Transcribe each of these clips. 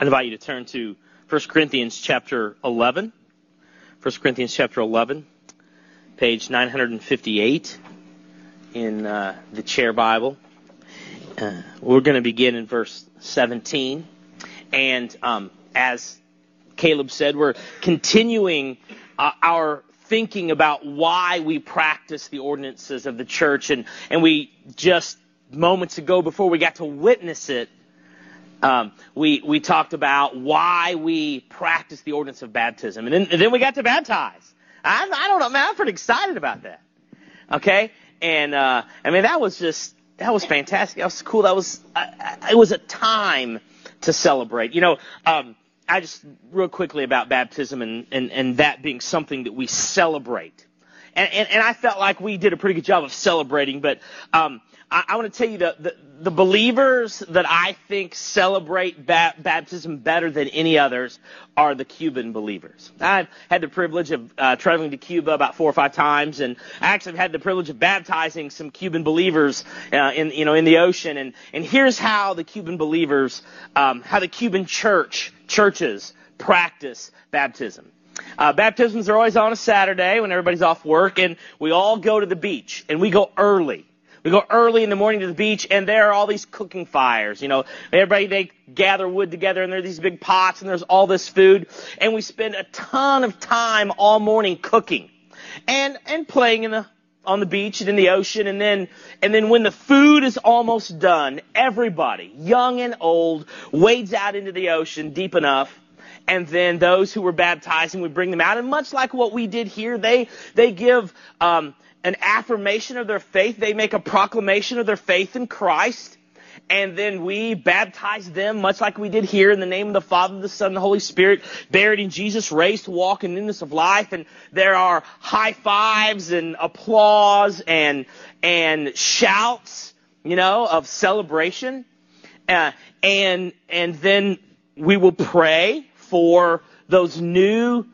I invite you to turn to 1 Corinthians chapter 11. 1 Corinthians chapter 11, page 958 in uh, the chair Bible. Uh, we're going to begin in verse 17. And um, as Caleb said, we're continuing uh, our thinking about why we practice the ordinances of the church. And, and we just moments ago, before we got to witness it, um, we we talked about why we practice the ordinance of baptism, and then, and then we got to baptize. I, I don't know, man. I'm pretty excited about that. Okay, and uh, I mean that was just that was fantastic. That was cool. That was uh, it was a time to celebrate. You know, um, I just real quickly about baptism and and and that being something that we celebrate. And, and, and I felt like we did a pretty good job of celebrating, but um, I, I want to tell you the, the, the believers that I think celebrate ba- baptism better than any others are the Cuban believers. I've had the privilege of uh, traveling to Cuba about four or five times, and I actually have had the privilege of baptizing some Cuban believers uh, in you know in the ocean. And and here's how the Cuban believers, um, how the Cuban church churches practice baptism. Uh, baptisms are always on a Saturday when everybody's off work, and we all go to the beach, and we go early. We go early in the morning to the beach, and there are all these cooking fires. You know, everybody they gather wood together, and there are these big pots, and there's all this food, and we spend a ton of time all morning cooking, and and playing in the on the beach and in the ocean, and then and then when the food is almost done, everybody, young and old, wades out into the ocean deep enough. And then those who were baptizing we bring them out. And much like what we did here they they give um, an affirmation of their faith. They make a proclamation of their faith in Christ. And then we baptize them, much like we did here, in the name of the Father, the Son, and the Holy Spirit, buried in Jesus, raised to walk in newness of life. And there are high fives and applause and and shouts, you know, of celebration. Uh, and and then we will pray for those new,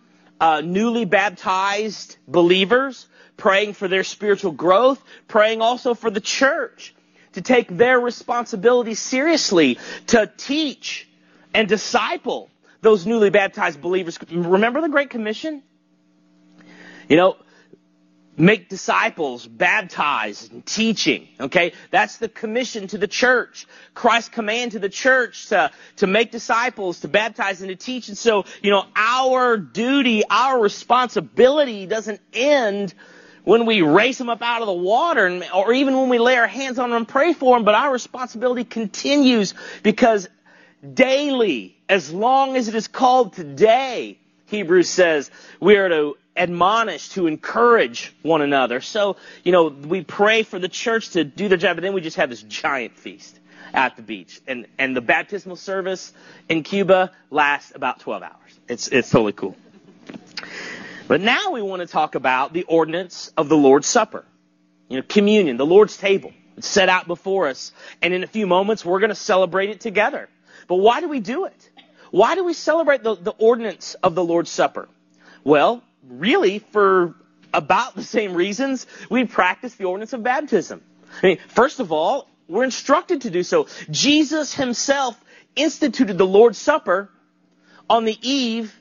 uh, newly baptized believers praying for their spiritual growth, praying also for the church to take their responsibility seriously, to teach and disciple those newly baptized believers. Remember the Great Commission? You know, make disciples, baptize, and teaching. Okay? That's the commission to the church. Christ's command to the church to, to make disciples, to baptize, and to teach. And so, you know, our duty, our responsibility doesn't end when we raise them up out of the water, and, or even when we lay our hands on them and pray for them, but our responsibility continues because daily, as long as it is called today, Hebrews says, we are to admonish, to encourage one another. So, you know, we pray for the church to do their job, but then we just have this giant feast at the beach. And, and the baptismal service in Cuba lasts about 12 hours. It's, it's totally cool. But now we want to talk about the ordinance of the Lord's Supper. You know, communion, the Lord's table. It's set out before us. And in a few moments, we're going to celebrate it together. But why do we do it? Why do we celebrate the, the ordinance of the Lord's Supper? Well, really, for about the same reasons we practice the ordinance of baptism. I mean, first of all, we're instructed to do so. Jesus himself instituted the Lord's Supper on the eve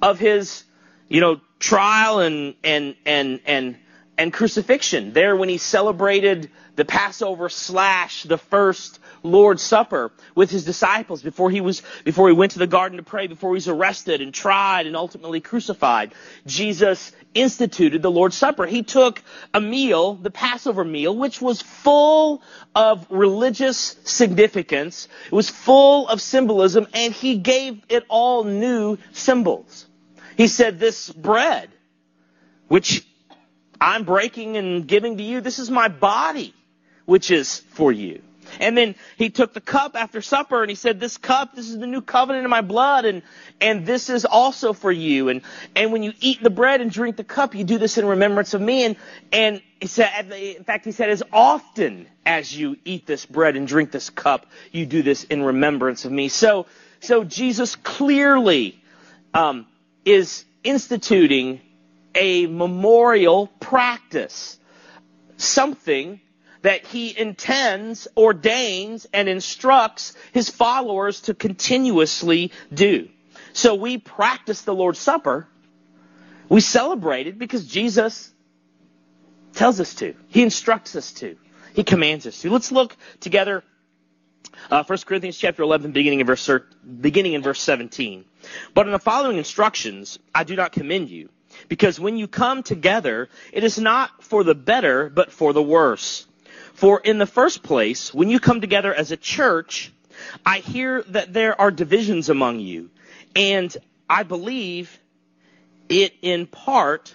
of his you know, trial and, and, and, and, and crucifixion. There when he celebrated the Passover slash the first Lord's Supper with his disciples before he was, before he went to the garden to pray, before he was arrested and tried and ultimately crucified. Jesus instituted the Lord's Supper. He took a meal, the Passover meal, which was full of religious significance. It was full of symbolism and he gave it all new symbols. He said, This bread, which I'm breaking and giving to you, this is my body, which is for you. And then he took the cup after supper and he said, This cup, this is the new covenant in my blood, and, and this is also for you. And, and when you eat the bread and drink the cup, you do this in remembrance of me. And, and he said, in fact, he said, As often as you eat this bread and drink this cup, you do this in remembrance of me. So, so Jesus clearly um, is instituting a memorial practice, something that he intends, ordains, and instructs his followers to continuously do. So we practice the Lord's Supper. We celebrate it because Jesus tells us to. He instructs us to. He commands us to. Let's look together uh, 1 Corinthians chapter 11, beginning in, verse, beginning in verse 17. But in the following instructions, I do not commend you, because when you come together, it is not for the better, but for the worse. For in the first place, when you come together as a church, I hear that there are divisions among you, and I believe it in part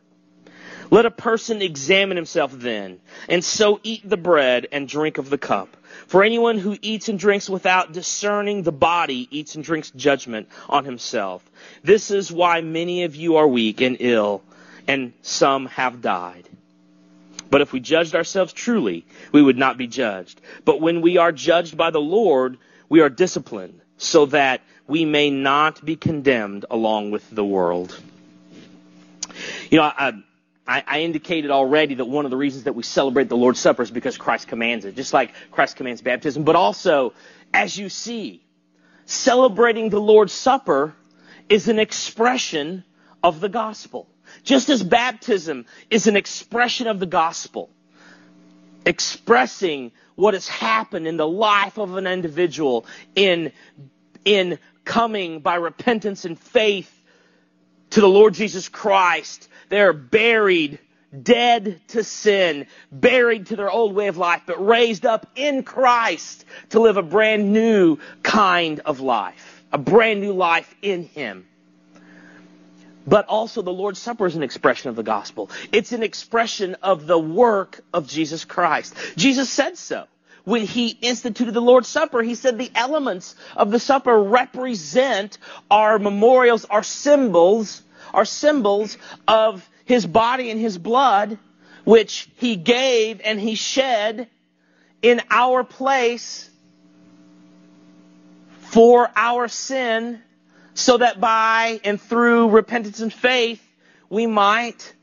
Let a person examine himself then, and so eat the bread and drink of the cup. For anyone who eats and drinks without discerning the body eats and drinks judgment on himself. This is why many of you are weak and ill, and some have died. But if we judged ourselves truly, we would not be judged. But when we are judged by the Lord, we are disciplined, so that we may not be condemned along with the world. You know, I, I, I, indicated already that one of the reasons that we celebrate the Lord's Supper is because Christ commands it, just like Christ commands baptism. But also, as you see, celebrating the Lord's Supper is an expression of the gospel. Just as baptism is an expression of the gospel, expressing what has happened in the life of an individual in, in coming by repentance and faith to the Lord Jesus Christ they're buried, dead to sin, buried to their old way of life, but raised up in Christ to live a brand new kind of life, a brand new life in Him. But also the Lord's Supper is an expression of the gospel. It's an expression of the work of Jesus Christ. Jesus said so. When he instituted the Lord's Supper, he said the elements of the supper represent our memorials, our symbols our symbols of his body and his blood, which he gave and he shed in our place for our sin, so that by and through repentance and faith, we might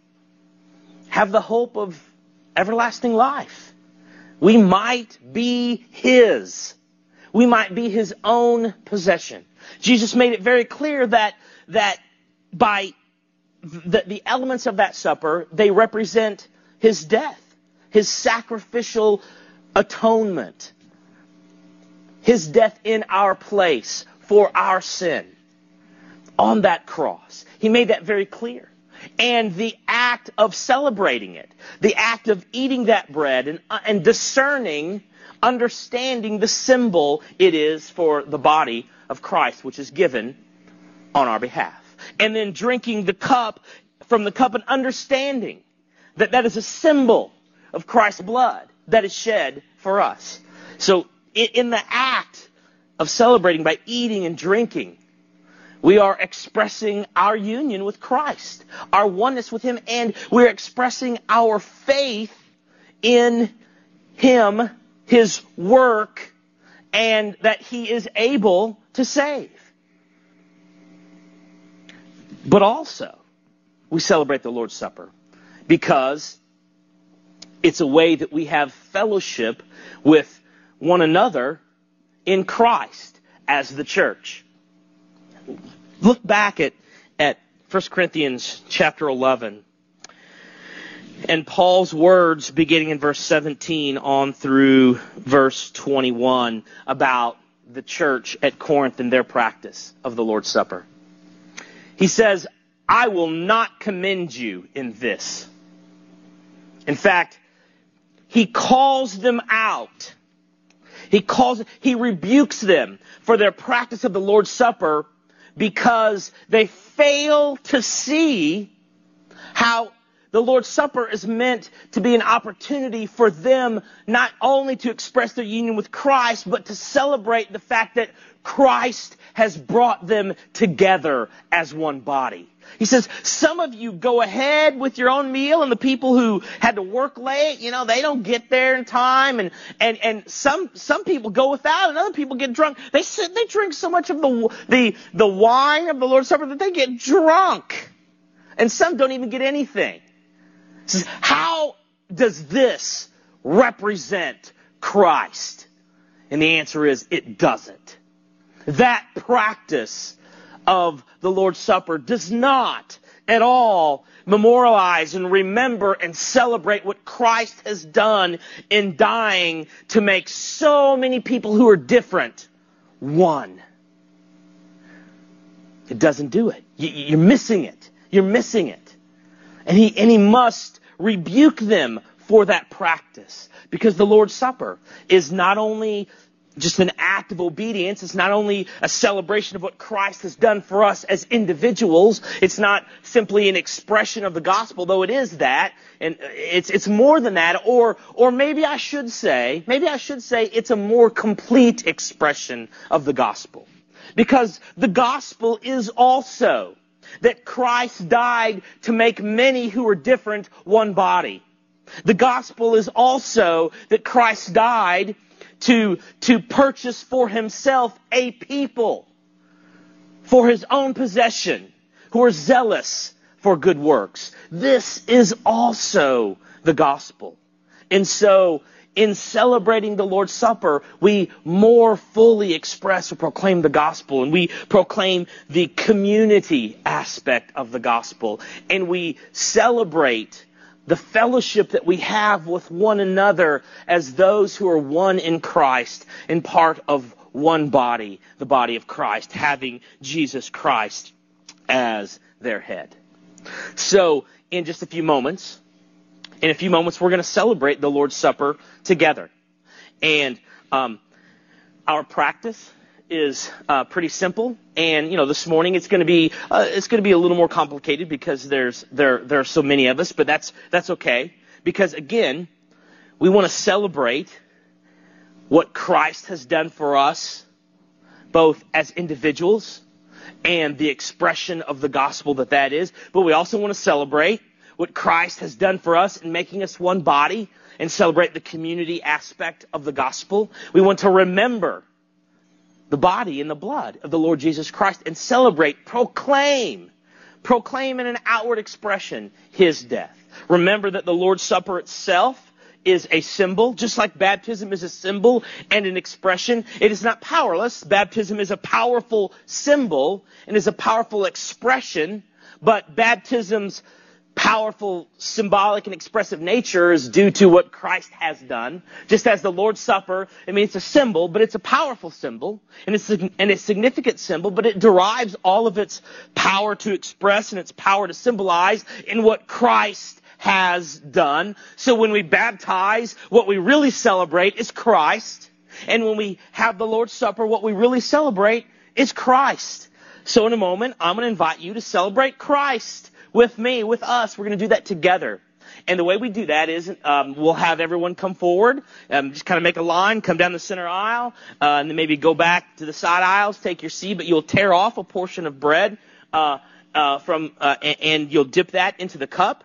have the hope of everlasting life. We might be his. We might be his own possession. Jesus made it very clear that, that by the, the elements of that supper, they represent his death, his sacrificial atonement, his death in our place for our sin on that cross. He made that very clear. And the act of celebrating it, the act of eating that bread and, uh, and discerning, understanding the symbol it is for the body of Christ, which is given on our behalf and then drinking the cup from the cup and understanding that that is a symbol of Christ's blood that is shed for us. So in the act of celebrating by eating and drinking, we are expressing our union with Christ, our oneness with Him, and we're expressing our faith in Him, His work, and that He is able to save. But also, we celebrate the Lord's Supper? Because it's a way that we have fellowship with one another in Christ as the church. Look back at, at 1 Corinthians chapter 11 and Paul's words beginning in verse 17 on through verse 21 about the church at Corinth and their practice of the Lord's Supper. He says, I will not commend you in this. In fact, he calls them out. He calls, he rebukes them for their practice of the Lord's Supper because they fail to see how the Lord's Supper is meant to be an opportunity for them not only to express their union with Christ, but to celebrate the fact that Christ has brought them together as one body. He says, some of you go ahead with your own meal and the people who had to work late, you know, they don't get there in time and, and, and some, some people go without and other people get drunk. They sit, they drink so much of the, the, the wine of the Lord's Supper that they get drunk. And some don't even get anything says, how does this represent Christ? And the answer is, it doesn't. That practice of the Lord's Supper does not at all memorialize and remember and celebrate what Christ has done in dying to make so many people who are different one. It doesn't do it. You're missing it. You're missing it. And he, and he must rebuke them for that practice. Because the Lord's Supper is not only just an act of obedience. It's not only a celebration of what Christ has done for us as individuals. It's not simply an expression of the gospel, though it is that. And it's, it's more than that. Or, or maybe I should say, maybe I should say it's a more complete expression of the gospel. Because the gospel is also that Christ died to make many who are different one body. The gospel is also that Christ died to, to purchase for himself a people for his own possession who are zealous for good works. This is also the gospel. And so in celebrating the Lord's Supper, we more fully express or proclaim the gospel and we proclaim the community aspect of the gospel and we celebrate the fellowship that we have with one another as those who are one in Christ and part of one body, the body of Christ, having Jesus Christ as their head. So, in just a few moments, in a few moments, we're going to celebrate the Lord's Supper together. And um, our practice is uh, pretty simple. And you know, this morning it's going to be uh, it's going to be a little more complicated because there's there there are so many of us. But that's that's okay because again, we want to celebrate what Christ has done for us, both as individuals and the expression of the gospel that that is. But we also want to celebrate what Christ has done for us in making us one body and celebrate the community aspect of the gospel. We want to remember the body and the blood of the Lord Jesus Christ and celebrate, proclaim, proclaim in an outward expression his death. Remember that the Lord's Supper itself is a symbol, just like baptism is a symbol and an expression. It is not powerless. Baptism is a powerful symbol and is a powerful expression, but baptism's powerful symbolic and expressive nature is due to what Christ has done. Just as the Lord's Supper, I mean, it's a symbol, but it's a powerful symbol, and it's a, and a significant symbol, but it derives all of its power to express and its power to symbolize in what Christ has done. So when we baptize, what we really celebrate is Christ. And when we have the Lord's Supper, what we really celebrate is Christ. So in a moment, I'm going to invite you to celebrate Christ with me, with us. We're going to do that together. And the way we do that is um, we'll have everyone come forward, um, just kind of make a line, come down the center aisle, uh, and then maybe go back to the side aisles, take your seat, but you'll tear off a portion of bread uh, uh, from, uh, and, and you'll dip that into the cup.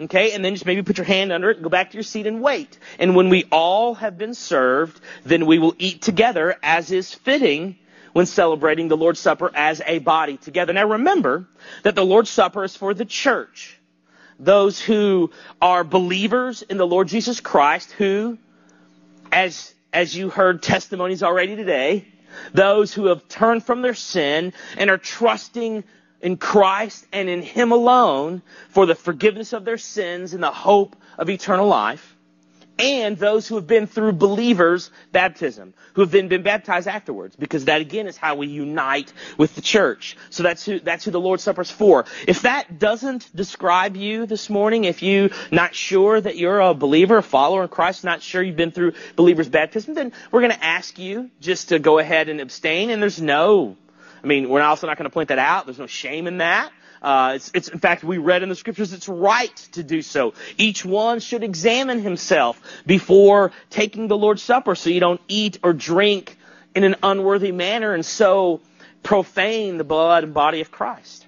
Okay, and then just maybe put your hand under it, go back to your seat and wait. And when we all have been served, then we will eat together as is fitting when celebrating the Lord's Supper as a body together. Now remember that the Lord's Supper is for the church. Those who are believers in the Lord Jesus Christ who, as, as you heard testimonies already today, those who have turned from their sin and are trusting in Christ and in Him alone for the forgiveness of their sins and the hope of eternal life and those who have been through believers' baptism, who have then been baptized afterwards, because that again is how we unite with the church. So that's who, that's who the Lord's Supper is for. If that doesn't describe you this morning, if you're not sure that you're a believer, a follower in Christ, not sure you've been through believers' baptism, then we're going to ask you just to go ahead and abstain, and there's no, I mean, we're also not going to point that out. There's no shame in that. Uh, it's, it's, in fact, we read in the scriptures it's right to do so. Each one should examine himself before taking the Lord's Supper so you don't eat or drink in an unworthy manner and so profane the blood and body of Christ.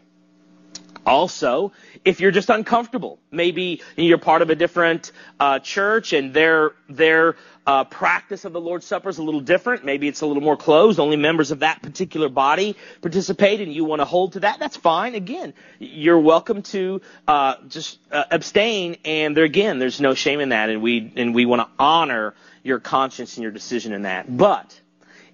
Also, if you're just uncomfortable, maybe you're part of a different uh, church and their their uh, practice of the Lord's Supper is a little different. Maybe it's a little more closed. Only members of that particular body participate, and you want to hold to that. That's fine. Again, you're welcome to uh, just uh, abstain. And there again, there's no shame in that, and we and we want to honor your conscience and your decision in that. But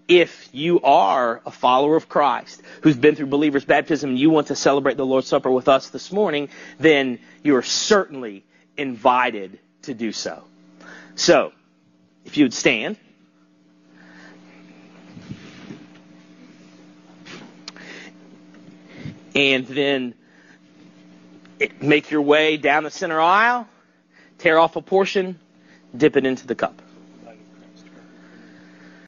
if you are a follower of Christ who's been through believer's baptism and you want to celebrate the Lord's Supper with us this morning, then you are certainly invited to do so. So, if you would stand. And then make your way down the center aisle, tear off a portion, dip it into the cup.